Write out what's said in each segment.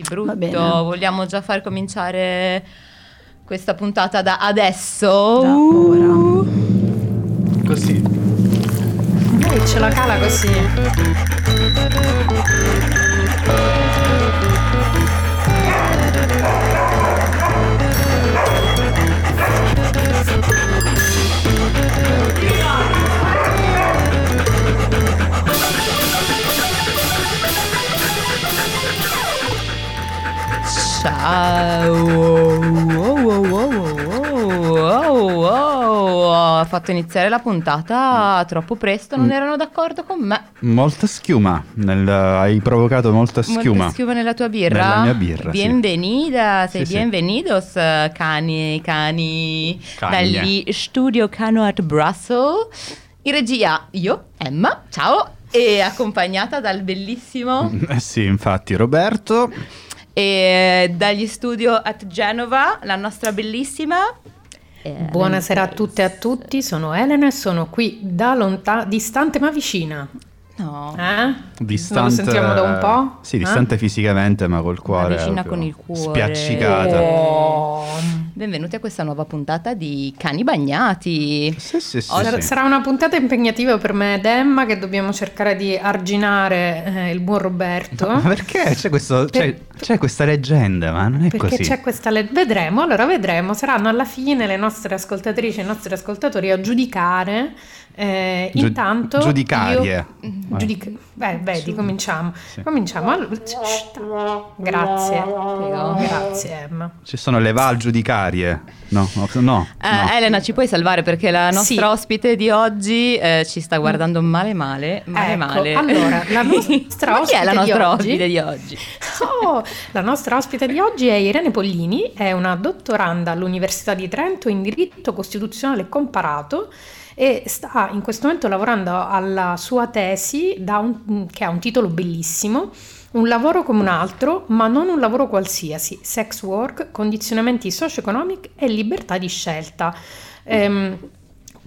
Di brutto, vogliamo già far cominciare questa puntata da adesso? Da ora. Così. Lei ce la cala così. Ciao! Wow, wow, wow. Ha fatto iniziare la puntata troppo presto, non Mm. erano d'accordo con me. Molta schiuma. nel- hai provocato molta schiuma. Molta schiuma nella tua birra? Nella mia birra, sì. Bienvenida, sei Sì, sì. bienvenidos eh, cani, cani, Cagne. dagli studio Cano at Brussels. In regia io, Emma, ciao, e accompagnata dal bellissimo Eh sì, infatti, Roberto. E dagli studio at Genova, la nostra bellissima eh, Buonasera a tutte e a tutti, sono Elena e sono qui da lontano, distante ma vicina. No, Eh? Distante, Non lo sentiamo da un po'? Sì, Eh? distante fisicamente, ma col cuore. vicina proprio con il cuore. Spiaccicata. Oh. Benvenuti a questa nuova puntata di Cani Bagnati. Sì, sì, sì. Sarà, sì. sarà una puntata impegnativa per me ed Emma che dobbiamo cercare di arginare eh, il buon Roberto. Ma perché c'è, questo, c'è, c'è questa leggenda, ma non è Perché così. c'è questa legge. Vedremo, allora vedremo. Saranno alla fine le nostre ascoltatrici e i nostri ascoltatori a giudicare. Eh, Giu- intanto. giudicarie. io- Vai. giudic- Beh, vedi, cominciamo. Sì. Cominciamo. Allora, shh, Grazie. Prego. Grazie, Emma. Ci sono le val giudicarie. No, no, no. Eh. Elena, ci puoi salvare perché la nostra Sì. ospite di oggi eh, ci sta guardando male male, male Ecco, male. allora, la nostra è la ospite di nostra oggi? ospite di oggi? Oh, la nostra ospite di oggi è Irene Pollini, è una dottoranda all'Università di Trento in diritto costituzionale comparato e sta in questo momento lavorando alla sua tesi un- che ha un titolo bellissimo. Un lavoro come un altro, ma non un lavoro qualsiasi, sex work, condizionamenti socio-economici e libertà di scelta. Ehm,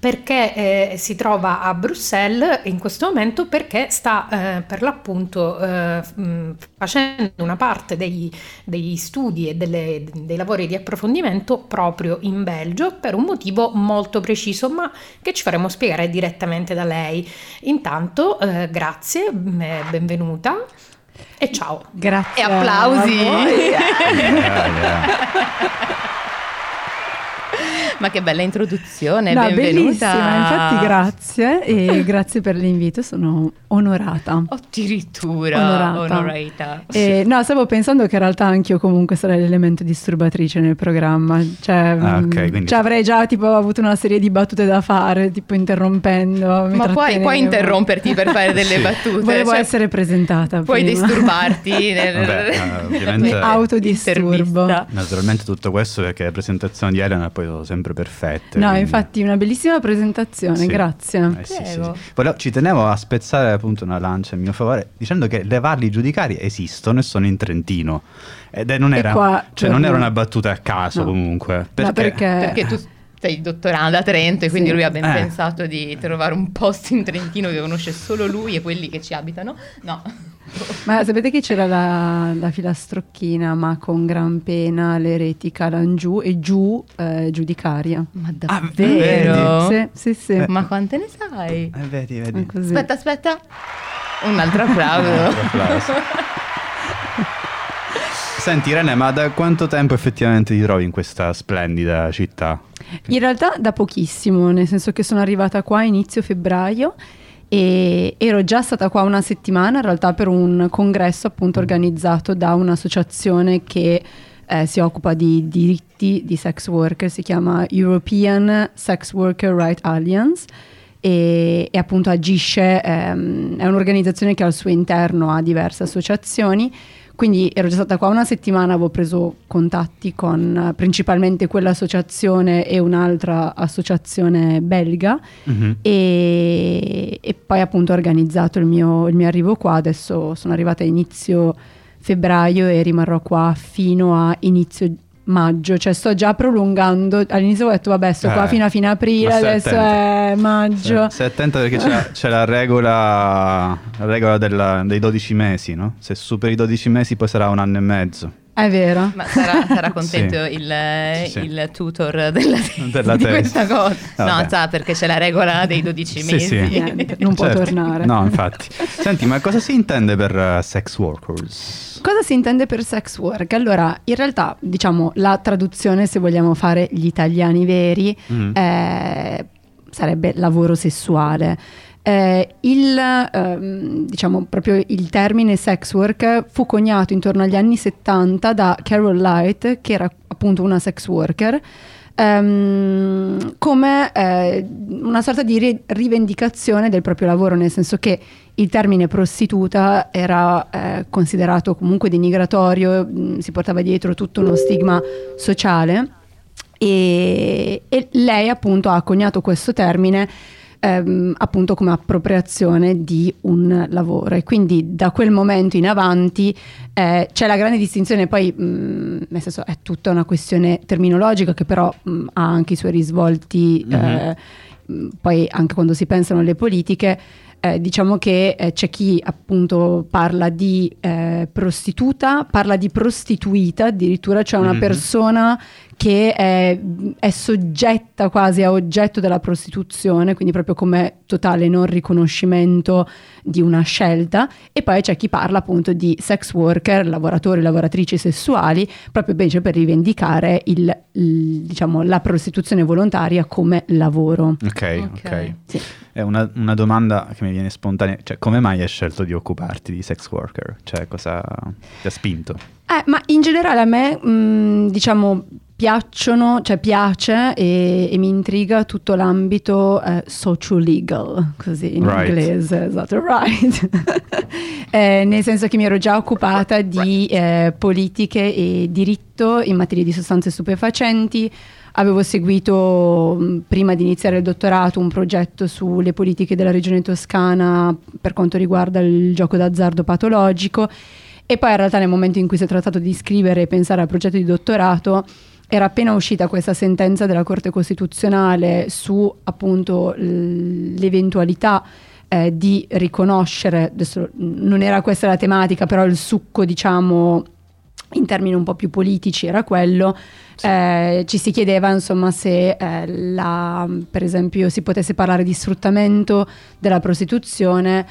perché eh, si trova a Bruxelles in questo momento perché sta eh, per l'appunto eh, facendo una parte dei, dei studi e delle- dei lavori di approfondimento proprio in Belgio per un motivo molto preciso ma che ci faremo spiegare direttamente da lei. Intanto eh, grazie, eh, benvenuta e ciao. E Grazie. applausi. a voi. Yeah, yeah. Ma che bella introduzione, No, benvenuta. bellissima, infatti grazie e grazie per l'invito, sono onorata. Addirittura, Onorata. onorata. E, no, stavo pensando che in realtà anch'io comunque sarei l'elemento disturbatrice nel programma, cioè, Ah, ok, mh, quindi- cioè, avrei già tipo avuto una serie di battute da fare, tipo interrompendo. mi Ma puoi, puoi interromperti per fare delle Sì. battute? Volevo cioè, essere presentata Puoi prima. disturbarti nel... Vabbè, eh, ovviamente- Mi autodisturbo. intervista. Naturalmente tutto questo perché le presentazioni di Elena poi sono sempre perfette. No, quindi- infatti una bellissima presentazione, Sì. grazie. Eh, sì, sì. Volevo- ci tenevo a spezzare appunto una lancia in mio favore dicendo che le valli giudicarie esistono e sono in Trentino. Ed è- non, E era, qua cioè, non era una battuta a caso No. comunque. Ma perché, Perché tu sei dottoranda a Trento e quindi Sì. lui ha ben Eh. pensato di trovare un posto in Trentino che conosce solo lui e quelli che ci abitano. No. Ma sapete che c'era la, la filastrocchina, ma con gran pena l'eretica giù e giù eh, giudicaria. Ma Ah, davvero? Sì, sì, sì. Eh. Ma quante ne sai? Eh, vedi, vedi. Aspetta, aspetta. Un altro applauso. altro applauso. Senti Irene, ma da quanto tempo effettivamente ti trovi in questa splendida città? In realtà da pochissimo, nel senso che sono arrivata qua a inizio febbraio e ero già stata qua una settimana in realtà per un congresso appunto organizzato da un'associazione che eh, si occupa di diritti di sex worker, si chiama European Sex Worker Right Alliance e, e appunto agisce, ehm, è un'organizzazione che al suo interno ha diverse associazioni quindi ero già stata qua una settimana, avevo preso contatti con eh, principalmente quell'associazione e un'altra associazione belga Mhm. e, e poi appunto ho organizzato il mio, il mio arrivo qua, adesso sono arrivata a inizio febbraio e rimarrò qua fino a inizio maggio, cioè sto già prolungando. All'inizio ho detto vabbè, sto qua Eh, fino a fine aprile, adesso è maggio. Stai attento perché c'è, c'è la regola, la regola della- dei 12 mesi, no? Se superi i 12 mesi poi sarà un anno e mezzo. È vero. Ma sarà, sarà contento Sì. il, Sì, sì. il tutor della, Della di questa cosa. No, Vabbè. sa perché c'è la regola dei 12 Sì, mesi. sì. Niente, non può Certo. tornare. No, infatti. Senti, ma cosa si intende per eh, sex workers? Cosa si intende per sex work? Allora, in realtà, diciamo, la traduzione, se vogliamo fare gli italiani veri, Mm. eh, sarebbe lavoro sessuale. Eh, il, ehm, diciamo, il termine sex work fu coniato intorno agli anni 70 da Carol Light, che era appunto una sex worker, ehm, come eh, una sorta di ri- rivendicazione del proprio lavoro, nel senso che il termine prostituta era eh, considerato comunque denigratorio, mh, si portava dietro tutto uno stigma sociale. E, e lei appunto ha coniato questo termine ehm, appunto come appropriazione di un lavoro e quindi da quel momento in avanti eh, c'è la grande distinzione poi mh, nel senso è tutta una questione terminologica che però mh, ha anche i suoi risvolti Mhm. eh, mh, poi anche quando si pensano alle politiche eh, diciamo che eh, c'è chi appunto parla di eh, prostituta, parla di prostituita, addirittura c'è una Mhm. persona che è, è soggetta quasi a oggetto della prostituzione, quindi proprio come totale non riconoscimento di una scelta, e poi c'è chi parla appunto di sex worker, lavoratori, lavoratrici sessuali, proprio invece per rivendicare il- il- diciamo, la prostituzione volontaria come lavoro. Ok, ok. Ok. Sì. È una, una domanda che mi viene spontanea. Cioè, come mai hai scelto di occuparti di sex worker? Cioè, cosa ti ha spinto? Eh, ma in generale a me, mh, diciamo, piacciono, cioè piace e, e mi intriga tutto l'ambito eh, socio-legal, così in Right. inglese, esatto, right. Eh, nel senso che mi ero già occupata di eh, politiche e diritto in materia di sostanze stupefacenti. Avevo seguito, prima di iniziare il dottorato, un progetto sulle politiche della regione toscana per quanto riguarda il gioco d'azzardo patologico. E poi in realtà nel momento in cui si è trattato di scrivere e pensare al progetto di dottorato era appena uscita questa sentenza della Corte Costituzionale su appunto l'eventualità eh, di riconoscere, adesso non era questa la tematica, però il succo diciamo in termini un po' più politici era quello, eh, ci si chiedeva insomma se eh, la- per esempio si potesse parlare di sfruttamento della prostituzione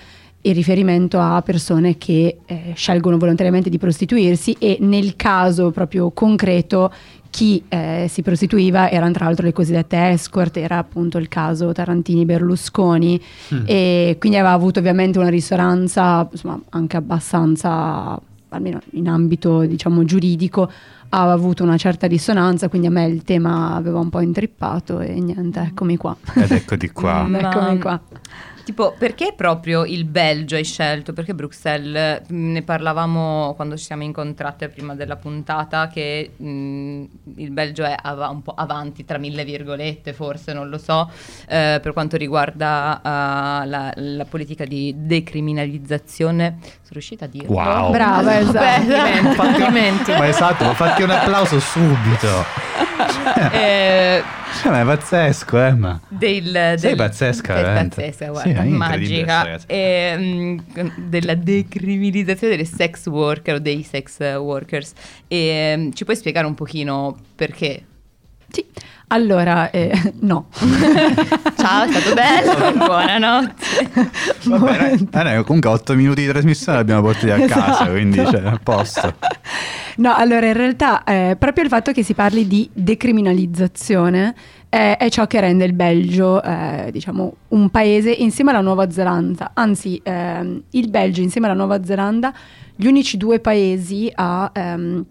in riferimento a persone che eh, scelgono volontariamente di prostituirsi e nel caso proprio concreto chi eh, si prostituiva erano tra l'altro le cosiddette escort, era appunto il caso Tarantini-Berlusconi Mm. e quindi aveva avuto ovviamente una risonanza insomma, anche abbastanza, almeno in ambito diciamo giuridico, aveva avuto una certa risonanza, quindi a me il tema aveva un po' intrippato e niente, eccomi qua. Ed eccoti qua. Eccomi Ma- qua. Tipo, perché proprio il Belgio hai scelto? Perché Bruxelles? Mm, Ne parlavamo quando ci siamo incontrate prima della puntata che mm, il Belgio è av- un po' avanti, tra mille virgolette forse, non lo so, eh, per quanto riguarda eh, la, la politica di decriminalizzazione. Sono riuscita a dirlo? Wow. Brava, esatto. Complimenti. Ma esatto, ma fatti un applauso subito. Eh, Cioè, ma è pazzesco, eh, ma... del, del- Sei pazzesca, sei pazzesca, Sì, guarda, sta magica. E, mm, della decriminalizzazione delle sex worker o dei sex workers e mm, ci puoi spiegare un pochino perché? Sì, allora, eh, no. Ciao, è stato bello, buonanotte. Vabbè, dai, dai, comunque 8 minuti di trasmissione l'abbiamo portati a casa, Esatto. quindi cioè, a posto. No, allora in realtà eh, proprio il fatto che si parli di decriminalizzazione eh, è ciò che rende il Belgio, eh, diciamo, un paese insieme alla Nuova Zelanda. Anzi, ehm, il Belgio insieme alla Nuova Zelanda, gli unici due paesi a, ehm,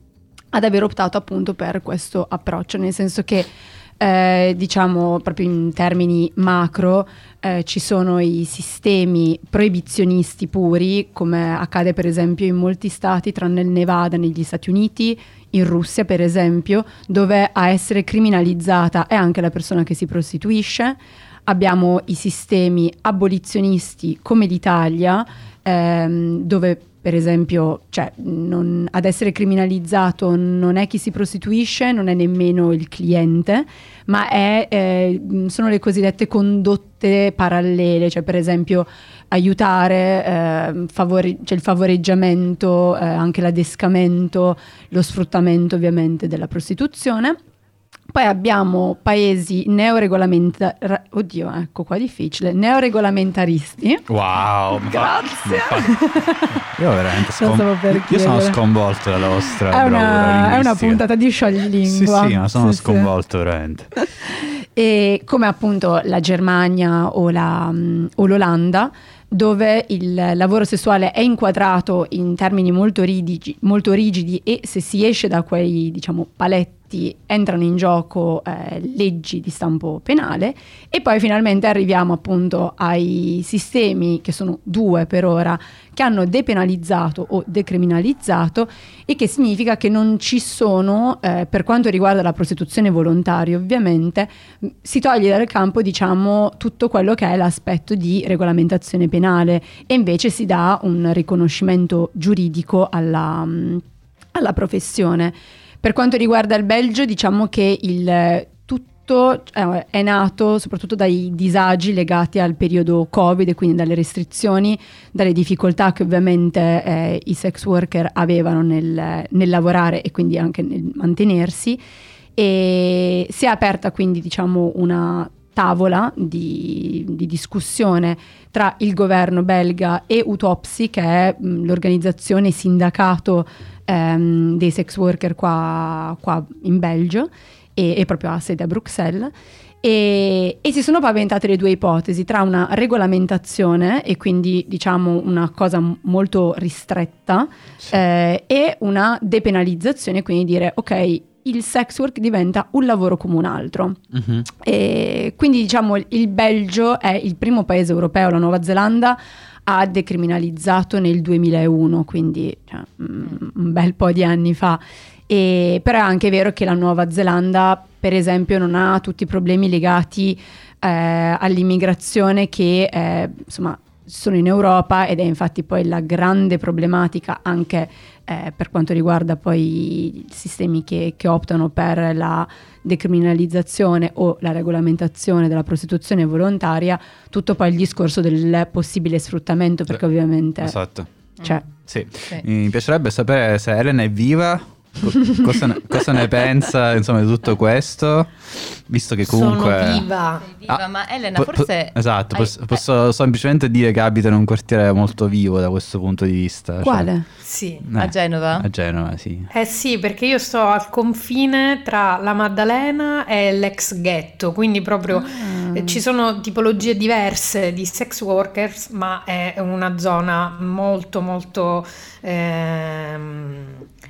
ad aver optato appunto per questo approccio, nel senso che eh, diciamo proprio in termini macro eh, ci sono i sistemi proibizionisti puri, come accade per esempio in molti stati, tranne il Nevada negli Stati Uniti, in Russia per esempio, dove a essere criminalizzata è anche la persona che si prostituisce. Abbiamo i sistemi abolizionisti come l'Italia, ehm, dove per esempio, cioè, non, ad essere criminalizzato non è chi si prostituisce, non è nemmeno il cliente, ma è, eh, sono le cosiddette condotte parallele, cioè per esempio aiutare, eh, favore, cioè il favoreggiamento, eh, anche l'adescamento, lo sfruttamento ovviamente della prostituzione. Poi abbiamo paesi neoregolamentari, oddio, ecco qua difficile, neoregolamentaristi. Wow, grazie. Ma fa... Io veramente scom... io sono sconvolto dalla vostra è una, è una puntata di scioglilingua. Sì, sì, ma sono sì, sconvolto sì. veramente. E come appunto la Germania o, la, o l'Olanda dove il lavoro sessuale è inquadrato in termini molto rigidi, molto rigidi e se si esce da quei diciamo, paletti effetti entrano in gioco eh, leggi di stampo penale e poi finalmente arriviamo appunto ai sistemi, che sono due per ora, che hanno depenalizzato o decriminalizzato e che significa che non ci sono, eh, per quanto riguarda la prostituzione volontaria ovviamente, si toglie dal campo diciamo tutto quello che è l'aspetto di regolamentazione penale e invece si dà un riconoscimento giuridico alla, alla professione. Per quanto riguarda il Belgio, diciamo che il tutto eh, è nato soprattutto dai disagi legati al periodo Covid e quindi dalle restrizioni, dalle difficoltà che ovviamente eh, i sex worker avevano nel, nel lavorare e quindi anche nel mantenersi. E si è aperta quindi diciamo una tavola di, di, discussione tra il governo belga e Utopsi, che è mh, l'organizzazione sindacato ehm, dei sex worker qua, qua in Belgio e, e, proprio ha sede a Bruxelles. E, e, si sono paventate le due ipotesi tra una regolamentazione e quindi diciamo una cosa molto ristretta sì. eh, e una depenalizzazione, quindi dire ok il sex work diventa un lavoro come un altro. Uh-huh. E quindi diciamo il Belgio è il primo paese europeo, la Nuova Zelanda ha decriminalizzato nel 2001, quindi cioè, mm, un bel po' di anni fa. E, però è anche vero che la Nuova Zelanda, per esempio, non ha tutti i problemi legati eh, all'immigrazione che eh, insomma sono in Europa ed è infatti poi la grande problematica anche eh, per quanto riguarda poi i sistemi che, che, optano per la decriminalizzazione o la regolamentazione della prostituzione volontaria, tutto poi il discorso del possibile sfruttamento perché ovviamente... Esatto. Cioè, sì. sì. Mi piacerebbe sapere se Elena è viva cosa, ne, cosa ne pensa insomma, di tutto questo? Visto che comunque. Sono viva. viva ah, ma Elena, po- forse. Po- esatto, hai... posso, posso, semplicemente dire che abita in un quartiere molto vivo da questo punto di vista. Cioè Quale? Cioè, sì. Eh, a Genova? A Genova, sì. Eh sì, perché io sto al confine tra la Maddalena e l'ex ghetto, quindi proprio ah. eh, ci sono tipologie diverse di sex workers, ma è una zona molto, molto. Ehm,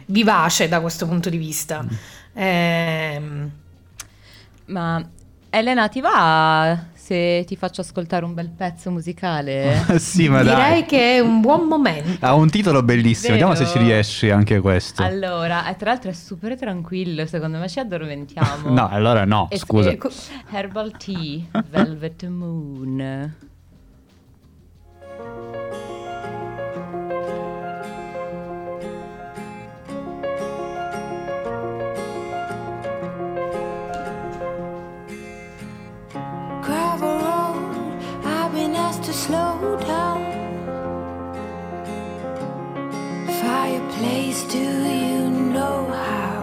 vivace da questo punto di vista. Mm. Eh, Ma Elena, ti va se ti faccio ascoltare un bel pezzo musicale? sì, ma Direi dai. che è un buon momento. Ha un titolo bellissimo, Vero? vediamo se ci riesci anche questo. Allora, e tra l'altro è super tranquillo, secondo me ci addormentiamo. no, allora no, e scusa. Herbal Tea, Velvet Moon. Slow down. Fireplace, do you know how?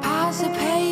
Pass the paper,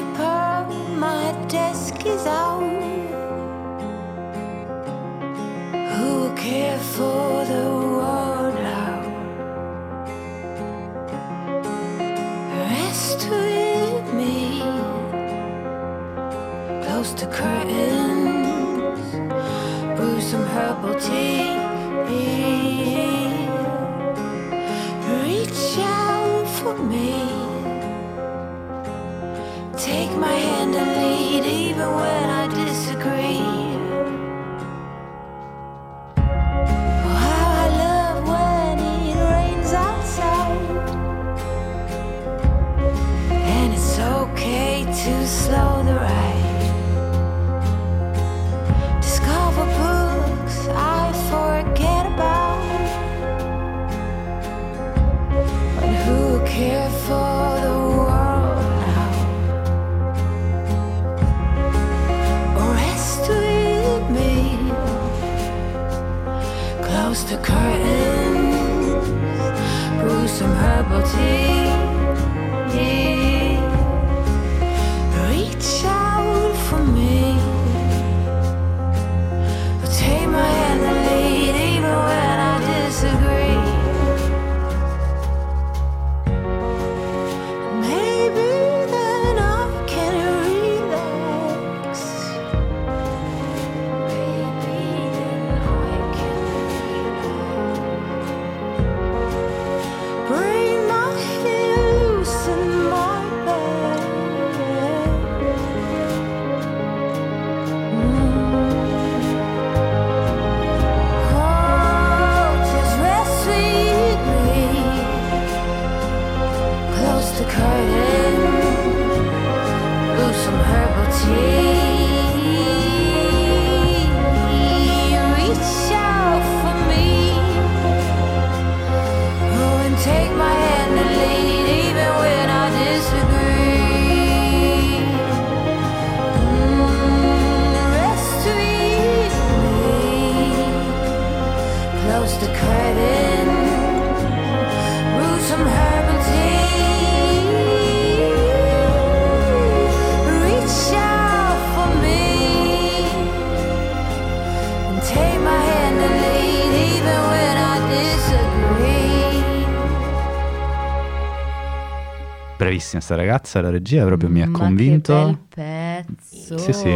Bravissima sta ragazza, la regia proprio mi ha Ma convinto. Che bel pezzo. Sì, sì.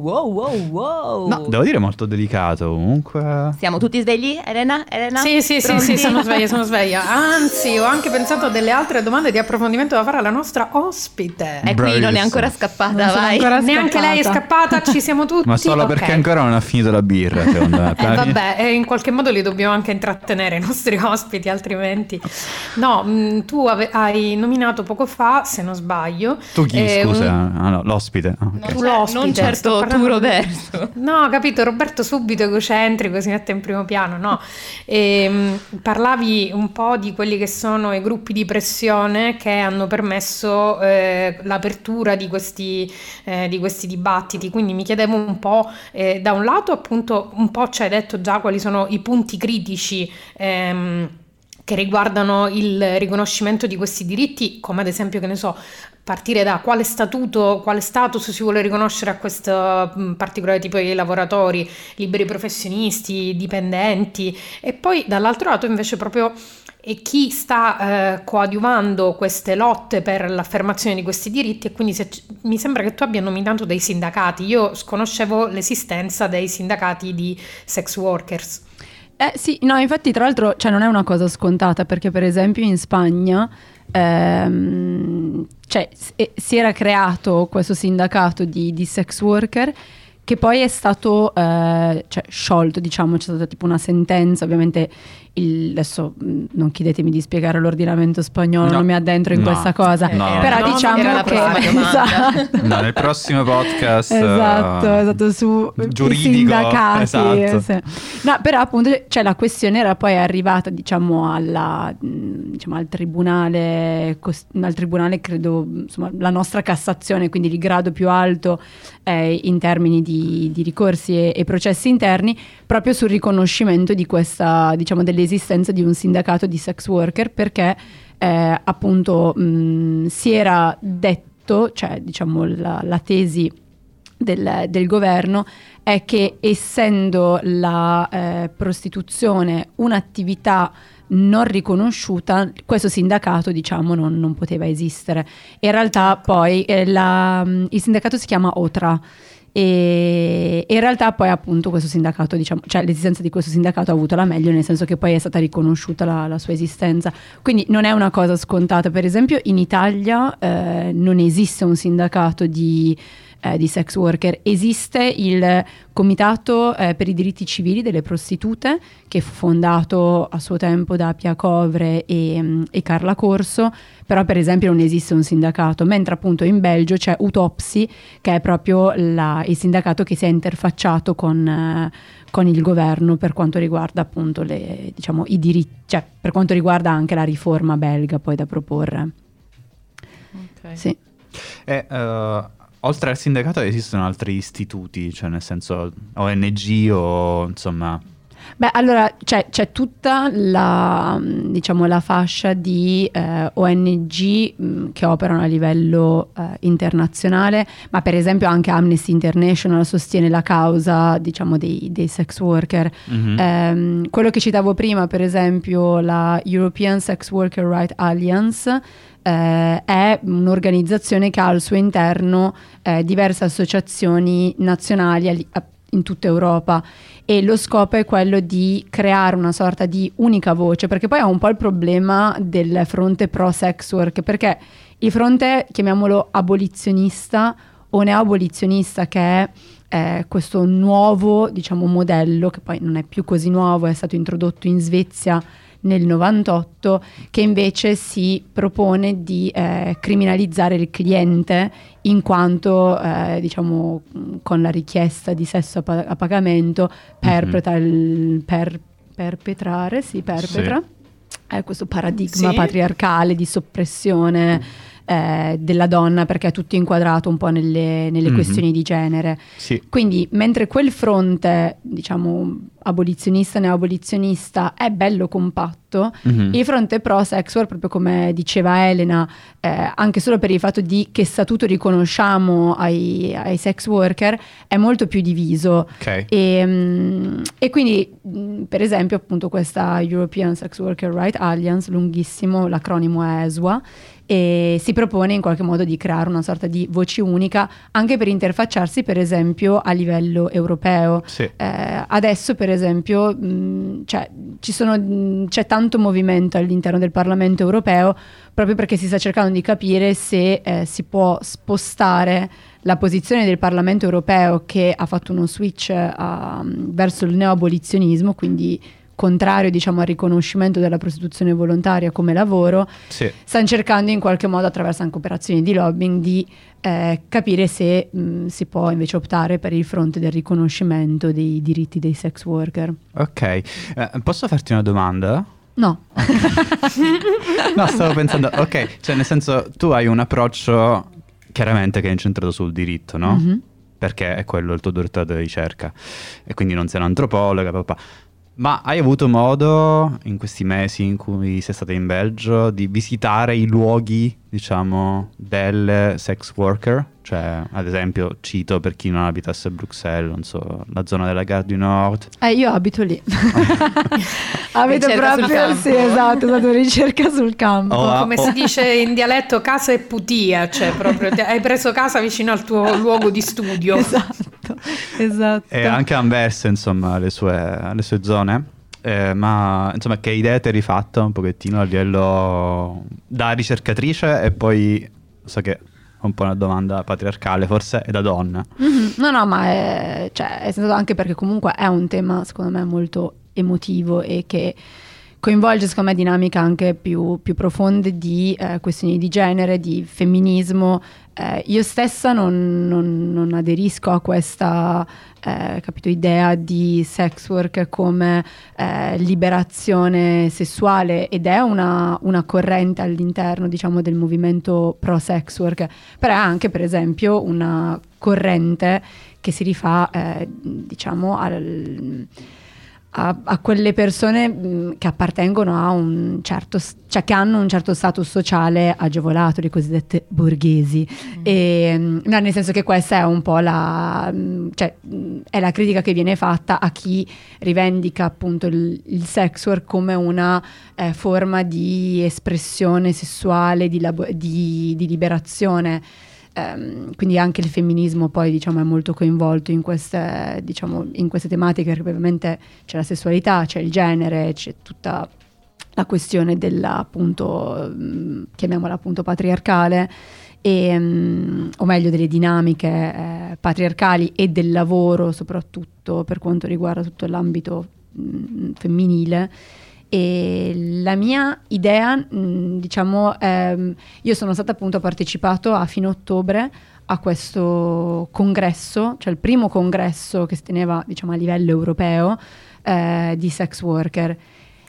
Wow, wow, wow. No, devo dire molto delicato comunque. Siamo tutti svegli, Elena? Elena? Sì, sì, sì, sì, sono sveglia, sono sveglia. Anzi, ho anche pensato a delle altre domande di approfondimento da fare alla nostra ospite. E qui non è ancora scappata, Non vai. ancora Neanche lei è scappata, ci siamo tutti. Ma solo Ok. perché ancora non ha finito la birra, secondo me. Eh, vabbè, e in qualche modo li dobbiamo anche intrattenere i nostri ospiti, altrimenti. No, mh, tu ave- hai nominato poco fa, se non sbaglio. Tu chi, eh, scusa? un- Ah, no, l'ospite. Ah, ok. Non, Tu l'ospite, non certo tu, Roberto. No, capito, Roberto subito egocentrico, si mette in primo piano, no. Ehm, parlavi un po' di quelli che sono i gruppi di pressione che hanno permesso eh, l'apertura di questi, eh, di questi dibattiti, quindi mi chiedevo un po', eh, da un lato appunto un po' ci hai detto già quali sono i punti critici. ehm, che riguardano il riconoscimento di questi diritti, come ad esempio, che ne so, partire da quale statuto, quale status si vuole riconoscere a questo mh, particolare tipo di lavoratori, liberi professionisti, dipendenti, e poi dall'altro lato invece proprio e chi sta eh, coadiuvando queste lotte per l'affermazione di questi diritti e quindi se mi sembra che tu abbia nominato dei sindacati, io sconoscevo l'esistenza dei sindacati di sex workers. Eh sì, no, infatti tra l'altro cioè, non è una cosa scontata perché per esempio in Spagna ehm, cioè, si era creato questo sindacato di, di sex worker che poi è stato eh, cioè, sciolto, diciamo, c'è stata tipo una sentenza, ovviamente il- adesso mh, non chiedetemi di spiegare l'ordinamento spagnolo, No. non mi addentro in No. questa cosa, Eh, No. però no, diciamo che... Esatto. No, nel prossimo podcast Esatto, eh, esatto, su giuridico, sindacati. esatto. sì. No, però appunto cioè, la questione era poi arrivata diciamo, alla, mh, diciamo, al tribunale, al tribunale credo, insomma, la nostra Cassazione, quindi il grado più alto eh, in termini di, di ricorsi e, e processi interni, proprio sul riconoscimento di questa, diciamo, dell'esistenza di un sindacato di sex worker perché eh, appunto mh, si era detto, cioè diciamo la, la tesi del, del governo è che essendo la eh, prostituzione un'attività non riconosciuta, questo sindacato diciamo non, non poteva esistere. In realtà poi eh, la- il sindacato si chiama OTRA e in realtà poi appunto questo sindacato, diciamo, cioè l'esistenza di questo sindacato ha avuto la meglio nel senso che poi è stata riconosciuta la, la sua esistenza. Quindi non è una cosa scontata. Per esempio in Italia eh, non esiste un sindacato di eh, di sex worker. Esiste il Comitato eh, per i diritti civili delle prostitute, che fu fondato a suo tempo da Pia Covre e, mm, e Carla Corso, però per esempio non esiste un sindacato, mentre appunto in Belgio c'è Utopsi, che è proprio la- il sindacato che si è interfacciato con, eh, con il governo per quanto riguarda appunto le, diciamo, i diritti, cioè per quanto riguarda anche la riforma belga poi da proporre. Ok. Sì. Eh, oltre al sindacato esistono altri istituti, cioè nel senso ONG o insomma... Beh, allora c'è, c'è tutta la, mh, diciamo, la fascia di eh, ONG mh, che operano a livello eh, internazionale, ma per esempio anche Amnesty International sostiene la causa diciamo, dei, dei sex worker. Mhm. Ehm, quello che citavo prima, per esempio, la European Sex Worker Right Alliance, eh, è un'organizzazione che ha al suo interno eh, diverse associazioni nazionali ali- a- in tutta Europa. E lo scopo è quello di creare una sorta di unica voce, perché poi ha un po' il problema del fronte pro sex work, perché il fronte, chiamiamolo abolizionista o neoabolizionista, che è eh, questo nuovo, diciamo, modello, che poi non è più così nuovo, è stato introdotto in Svezia nel 98, che invece si propone di eh, criminalizzare il cliente in quanto, eh, diciamo, con la richiesta di sesso a, pa- a pagamento perpetra il- per- perpetrare, si perpetra, eh, questo paradigma Sì. patriarcale di soppressione eh, della donna perché è tutto inquadrato un po' nelle, nelle Mhm. questioni di genere. Sì. Quindi, mentre quel fronte, diciamo, abolizionista, neoabolizionista è bello compatto, Mhm. il fronte pro sex work, proprio come diceva Elena, eh, anche solo per il fatto di che statuto riconosciamo ai, ai sex worker, è molto più diviso. Ok. E, mm, e quindi, mm, per esempio, appunto questa European Sex Worker Right Alliance, lunghissimo, l'acronimo è ESWA, e si propone in qualche modo di creare una sorta di voce unica anche per interfacciarsi, per esempio, a livello europeo. Sì. Eh, adesso, per esempio, mh, cioè, ci sono- mh, c'è tanto movimento all'interno del Parlamento europeo proprio perché si sta cercando di capire se eh, si può spostare la posizione del Parlamento europeo che ha fatto uno switch a- verso il neoabolizionismo, quindi contrario diciamo, al riconoscimento della prostituzione volontaria come lavoro, Sì. stanno cercando in qualche modo attraverso anche operazioni di lobbying di eh, capire se mh, si può invece optare per il fronte del riconoscimento dei diritti dei sex worker. Ok. Eh, posso farti una domanda? No, No, stavo pensando, ok, cioè nel senso tu hai un approccio chiaramente che è incentrato sul diritto, no? Mhm. Perché è quello il tuo dottorato di ricerca e quindi non sei un'antropologa, papà. Ma hai avuto modo in questi mesi in cui sei stata in Belgio di visitare i luoghi, diciamo, del sex worker? Cioè, ad esempio, cito per chi non abitasse a Bruxelles, non so, la zona della Gare du Nord. Eh, io abito lì. Avete Ricerca proprio, sì, esatto, è stato ricerca sul campo. Oh, ah, Come oh. si dice in dialetto, casa è putia, cioè proprio hai preso casa vicino al tuo luogo di studio. Esatto, esatto. E anche Anversa, insomma, le sue, le sue zone. Eh, ma insomma, che idea ti eri fatta un pochettino a livello da ricercatrice e poi so che è un po' una domanda patriarcale, forse è da donna. Mhm. No, no, ma è, cioè, è stato anche perché comunque è un tema, secondo me, molto emotivo e che coinvolge, secondo me, dinamiche anche più, più profonde di eh, questioni di genere, di femminismo. Eh, io stessa non, non- non aderisco a questa eh, capito, idea di sex work come eh, liberazione sessuale ed è una, una corrente all'interno diciamo, del movimento pro sex work, però è anche per esempio una corrente che si rifà eh, diciamo al, a, a quelle persone mh, che appartengono a un certo, cioè che hanno un certo status sociale agevolato, le cosiddette borghesi. E, mh, no, nel senso che questa è un po' la, mh, cioè, è la critica che viene fatta a chi rivendica appunto il, il sex work come una eh, forma di espressione sessuale, di, labo- di- di liberazione. Ehm, quindi anche il femminismo poi diciamo è molto coinvolto in queste, diciamo, in queste tematiche perché ovviamente c'è la sessualità, c'è il genere, c'è tutta la questione della appunto mh, chiamiamola appunto patriarcale e, o meglio delle dinamiche eh, patriarcali e del lavoro soprattutto per quanto riguarda tutto l'ambito mm, femminile. E la mia idea, mh, diciamo, ehm, io sono stata appunto partecipato a fine ottobre a questo congresso, cioè il primo congresso che si teneva diciamo a livello europeo eh, di sex worker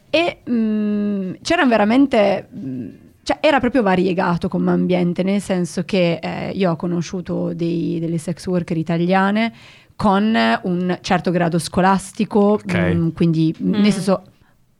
e mh, c'era veramente mh, cioè era proprio variegato come ambiente, nel senso che eh, io ho conosciuto dei- delle sex worker italiane con un certo grado scolastico, Ok. mh, quindi Mm. nel senso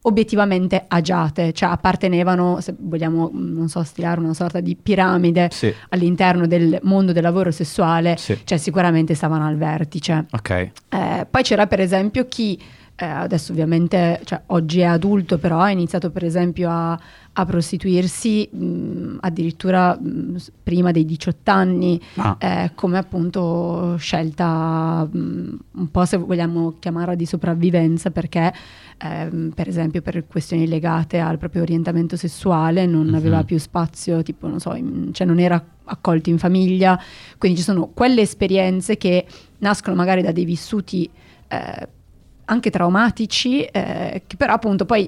obiettivamente agiate, cioè appartenevano, se vogliamo, mh, non so, stilare una sorta di piramide Sì, all'interno del mondo del lavoro sessuale, sì. cioè sicuramente stavano al vertice. Ok. Eh, poi c'era per esempio chi, eh, adesso ovviamente, cioè, oggi è adulto, però ha iniziato per esempio a, a prostituirsi mh, addirittura mh, s- prima dei 18 anni, Ah, eh, come appunto scelta mh, un po' se vogliamo chiamarla di sopravvivenza perché ehm, per esempio per questioni legate al proprio orientamento sessuale non Mhm. aveva più spazio, tipo non so, in- cioè non era accolto in famiglia, quindi ci sono quelle esperienze che nascono magari da dei vissuti eh, anche traumatici, eh, che però appunto poi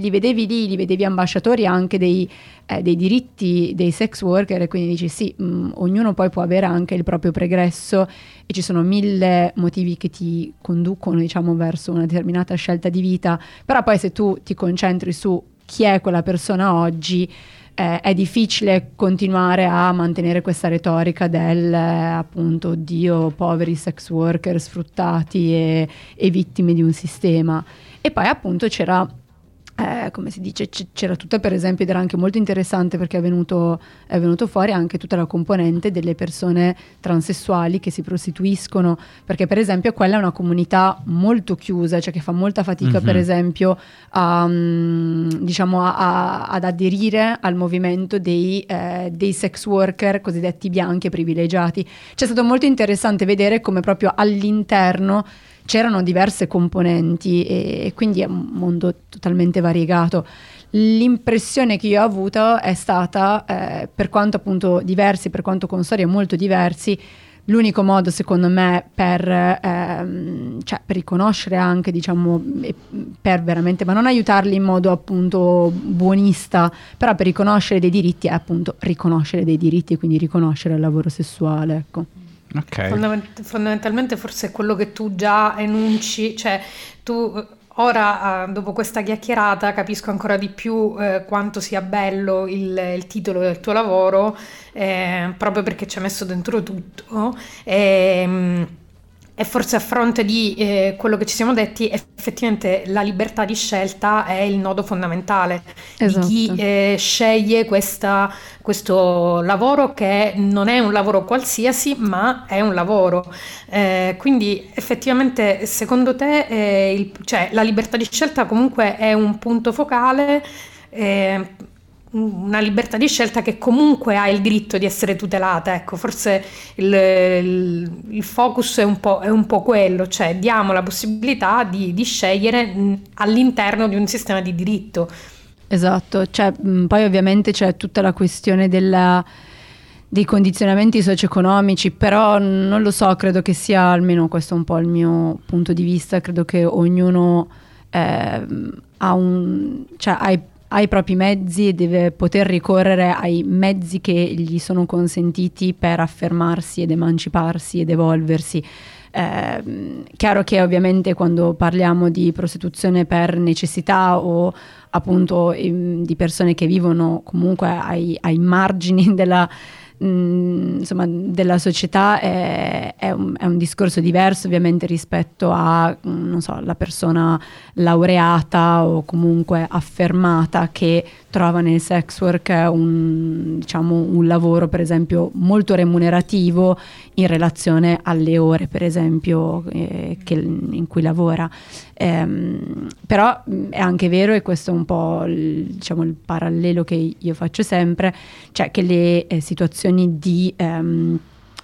li vedevi lì, li vedevi ambasciatori anche dei, eh, dei diritti dei sex worker e quindi dici sì, mh, ognuno poi può avere anche il proprio pregresso e ci sono mille motivi che ti conducono diciamo verso una determinata scelta di vita, però poi se tu ti concentri su chi è quella persona oggi, eh, è difficile continuare a mantenere questa retorica del eh, appunto Dio, poveri sex worker sfruttati e, e vittime di un sistema. E poi appunto c'era, eh, come si dice, c- c'era tutta per esempio, ed era anche molto interessante perché è venuto, è venuto fuori anche tutta la componente delle persone transessuali che si prostituiscono, perché per esempio quella è una comunità molto chiusa, cioè che fa molta fatica Mhm. per esempio a, mm, diciamo, a- a- ad aderire al movimento dei, eh, dei sex worker cosiddetti bianchi e privilegiati. C'è stato molto interessante vedere come proprio all'interno c'erano diverse componenti e, e quindi è un mondo totalmente variegato. L'impressione che io ho avuto è stata, eh, per quanto appunto diversi, per quanto con storie molto diversi, l'unico modo secondo me per, ehm, cioè, per riconoscere anche, diciamo, per veramente, ma non aiutarli in modo appunto buonista, però per riconoscere dei diritti è appunto riconoscere dei diritti e quindi riconoscere il lavoro sessuale, ecco. Ok. Fondament- fondamentalmente forse è quello che tu già enunci, cioè tu ora eh, dopo questa chiacchierata capisco ancora di più eh, quanto sia bello il, il titolo del tuo lavoro, eh, proprio perché ci hai messo dentro tutto. Ehm, E forse a fronte di eh, quello che ci siamo detti, effettivamente la libertà di scelta è il nodo fondamentale Esatto. di chi eh, sceglie questa- questo lavoro che non è un lavoro qualsiasi, ma è un lavoro. Eh, quindi effettivamente secondo te eh, il- cioè, la libertà di scelta comunque è un punto focale, eh, una libertà di scelta che comunque ha il diritto di essere tutelata. Ecco, forse il, il- il focus è un po', è un po' quello, cioè diamo la possibilità di, di scegliere mh, all'interno di un sistema di diritto. Esatto, cioè, mh, poi ovviamente c'è tutta la questione della- dei condizionamenti socio-economici, però non lo so, credo che sia almeno questo un po' il mio punto di vista, credo che ognuno ehm, ha, un, cioè, ha, ha i propri mezzi e deve poter ricorrere ai mezzi che gli sono consentiti per affermarsi ed emanciparsi ed evolversi. Ehm, chiaro che ovviamente quando parliamo di prostituzione per necessità o appunto ehm, di persone che vivono comunque ai, ai margini della, mh, insomma, della società è, è un, è un discorso diverso ovviamente rispetto a non so, la persona laureata o comunque affermata che trova nel sex work un, diciamo, un lavoro per esempio molto remunerativo in relazione alle ore per esempio eh, che- in cui lavora. Ehm, però è anche vero, e questo è un po' il, diciamo, il parallelo che io faccio sempre, cioè che le eh, situazioni di ehm,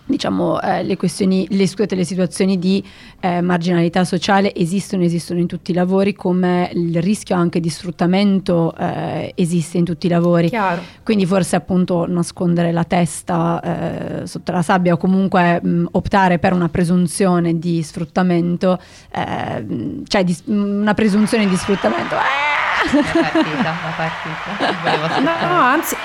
diciamo, eh, le questioni, le, scusate, le situazioni di eh, marginalità sociale esistono, esistono in tutti i lavori, come il rischio anche di sfruttamento eh, esiste in tutti i lavori. Chiaro. Quindi forse appunto nascondere la testa eh, sotto la sabbia o comunque mh, optare per una presunzione di sfruttamento, eh, cioè di- una presunzione di sfruttamento. eh, La partita, la partita. No, no, anzi,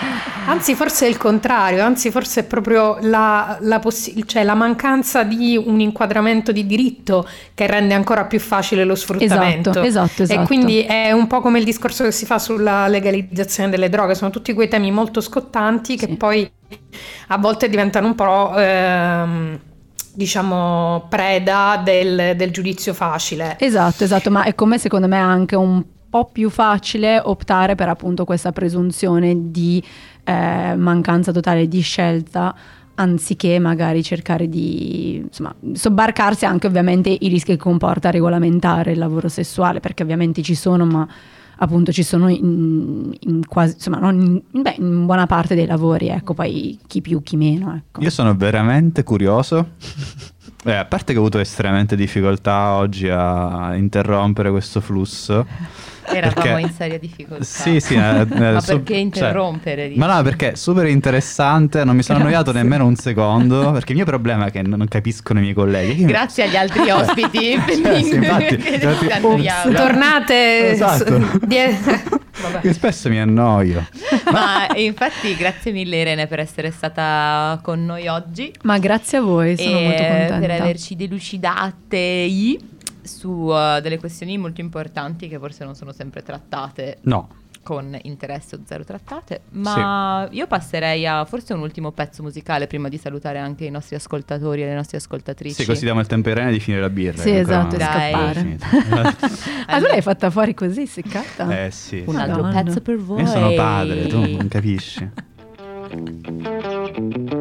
anzi, forse è il contrario, anzi, forse è proprio la, la possi- cioè la mancanza di un inquadramento di diritto che rende ancora più facile lo sfruttamento. Esatto, esatto, esatto. E quindi è un po' come il discorso che si fa sulla legalizzazione delle droghe, sono tutti quei temi molto scottanti che Sì. poi a volte diventano un po'. ehm, diciamo preda del, del giudizio facile Esatto, esatto, ma è come secondo me anche un po' più facile optare per appunto questa presunzione di eh, mancanza totale di scelta anziché magari cercare di insomma, sobbarcarsi anche ovviamente i rischi che comporta regolamentare il lavoro sessuale, perché ovviamente ci sono, ma appunto ci sono in, in quasi, insomma, in, beh, in buona parte dei lavori, ecco, poi chi più, chi meno, ecco. Io sono veramente curioso. Eh, a parte che ho avuto estremamente difficoltà oggi a interrompere questo flusso. Eravamo perché- in seria difficoltà. Sì, sì. eh, eh, Ma su- perché interrompere? cioè- ma no, perché è super interessante, non mi sono annoiato Grazie. nemmeno un secondo, perché il mio problema è che non capiscono i miei colleghi. Grazie agli altri ospiti. Cioè, sì, infatti, infatti- annoiavano. tornate Esatto. die- Vabbè. Che spesso mi annoio. Ma infatti grazie mille Irene per essere stata con noi oggi Ma grazie a voi, sono e molto contenta. per averci delucidate su uh, delle questioni molto importanti che forse non sono sempre trattate No. con interesse o zero trattate, ma io passerei a forse un ultimo pezzo musicale prima di salutare anche i nostri ascoltatori e le nostre ascoltatrici. Sì, così diamo il Irene di finire la birra. Sì, esatto, Dai. scappare. Finita. Ah, tu l'hai fatta fuori così, seccata? Eh sì. Un altro pezzo per voi. Io sono padre, tu non capisci.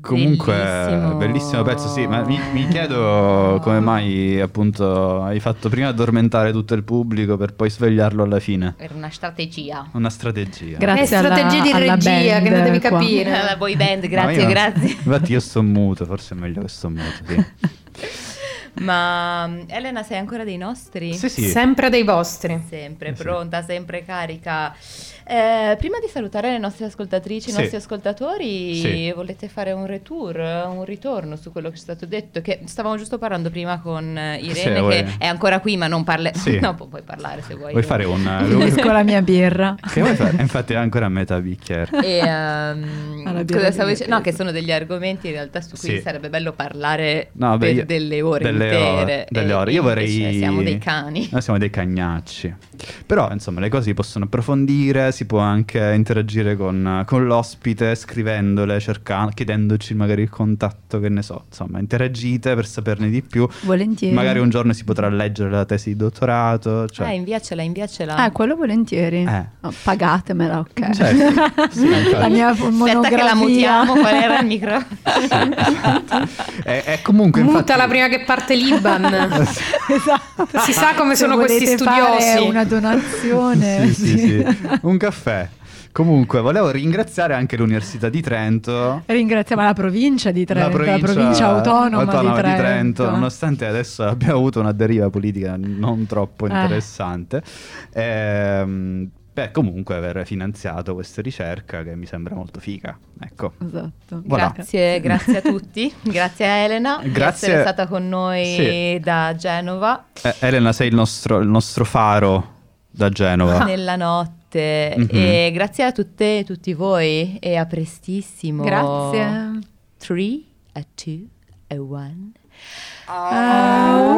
Comunque, bellissimo. bellissimo pezzo, sì, ma mi, mi chiedo come mai appunto hai fatto prima addormentare tutto il pubblico per poi svegliarlo alla fine. Era una strategia. Una strategia. Grazie È strategia di alla- alla regia, che ne devi qua. capire. La boy band, No, grazie, io non- grazie. Infatti io sto muto, forse è meglio che sto muto, sì. Ma mm, Elena, sei ancora dei nostri? Sì, sì. Sempre dei vostri. Sempre Eh sì. pronta, sempre carica. Eh, prima di salutare le nostre ascoltatrici, i Sì. nostri ascoltatori, Sì. volete fare un retour, un ritorno su quello che è stato detto? Che stavamo giusto parlando prima con eh, Irene, Sì, che vuoi- è ancora qui, ma non parla. Sì. No, pu- puoi parlare se vuoi. Vuoi fare un... Unisco la mia birra. Che vuoi fare? Infatti è ancora a metà bicchiere. E, birra cosa stavo dicendo? No, che sono degli argomenti in realtà su cui Sì. sarebbe bello parlare No, beh, per io- delle ore delle intere. ore, delle e ore. Io vorrei... Siamo dei cani. Noi siamo dei cagnacci. Però, insomma, le cose si possono approfondire, si può anche interagire con, con l'ospite, scrivendole, cercando, chiedendoci magari il contatto, che ne so. Insomma, interagite per saperne di più. Volentieri. Magari un giorno si potrà leggere la tesi di dottorato. Cioè... Ah, inviacela, inviacela. Ah, quello volentieri. Eh. Oh, pagatemela, ok. Certo. Sì, infatti. la mia Aspetta monografia. che la mutiamo, qual era il micro? è, è comunque infatti... Mutala prima che parte l'Iban. esatto. Si sa come Se sono questi volete fare studiosi. una donazione. sì, sì, sì. Un caffè. Comunque, volevo ringraziare anche l'Università di Trento. Ringraziamo la provincia di Trento, la provincia, autonoma, di Trento. nonostante adesso abbia avuto una deriva politica non troppo Eh. interessante. Ehm, beh, comunque aver finanziato questa ricerca che mi sembra molto figa. Ecco. Esatto. Voilà. Grazie, grazie a tutti, grazie a Elena di Grazie. essere stata con noi Sì. da Genova Eh, Elena, sei il nostro, il nostro faro da Genova. nella notte Mhm. e grazie a tutte e tutti voi e a prestissimo. Grazie. 3, a 2, a 1. Ah.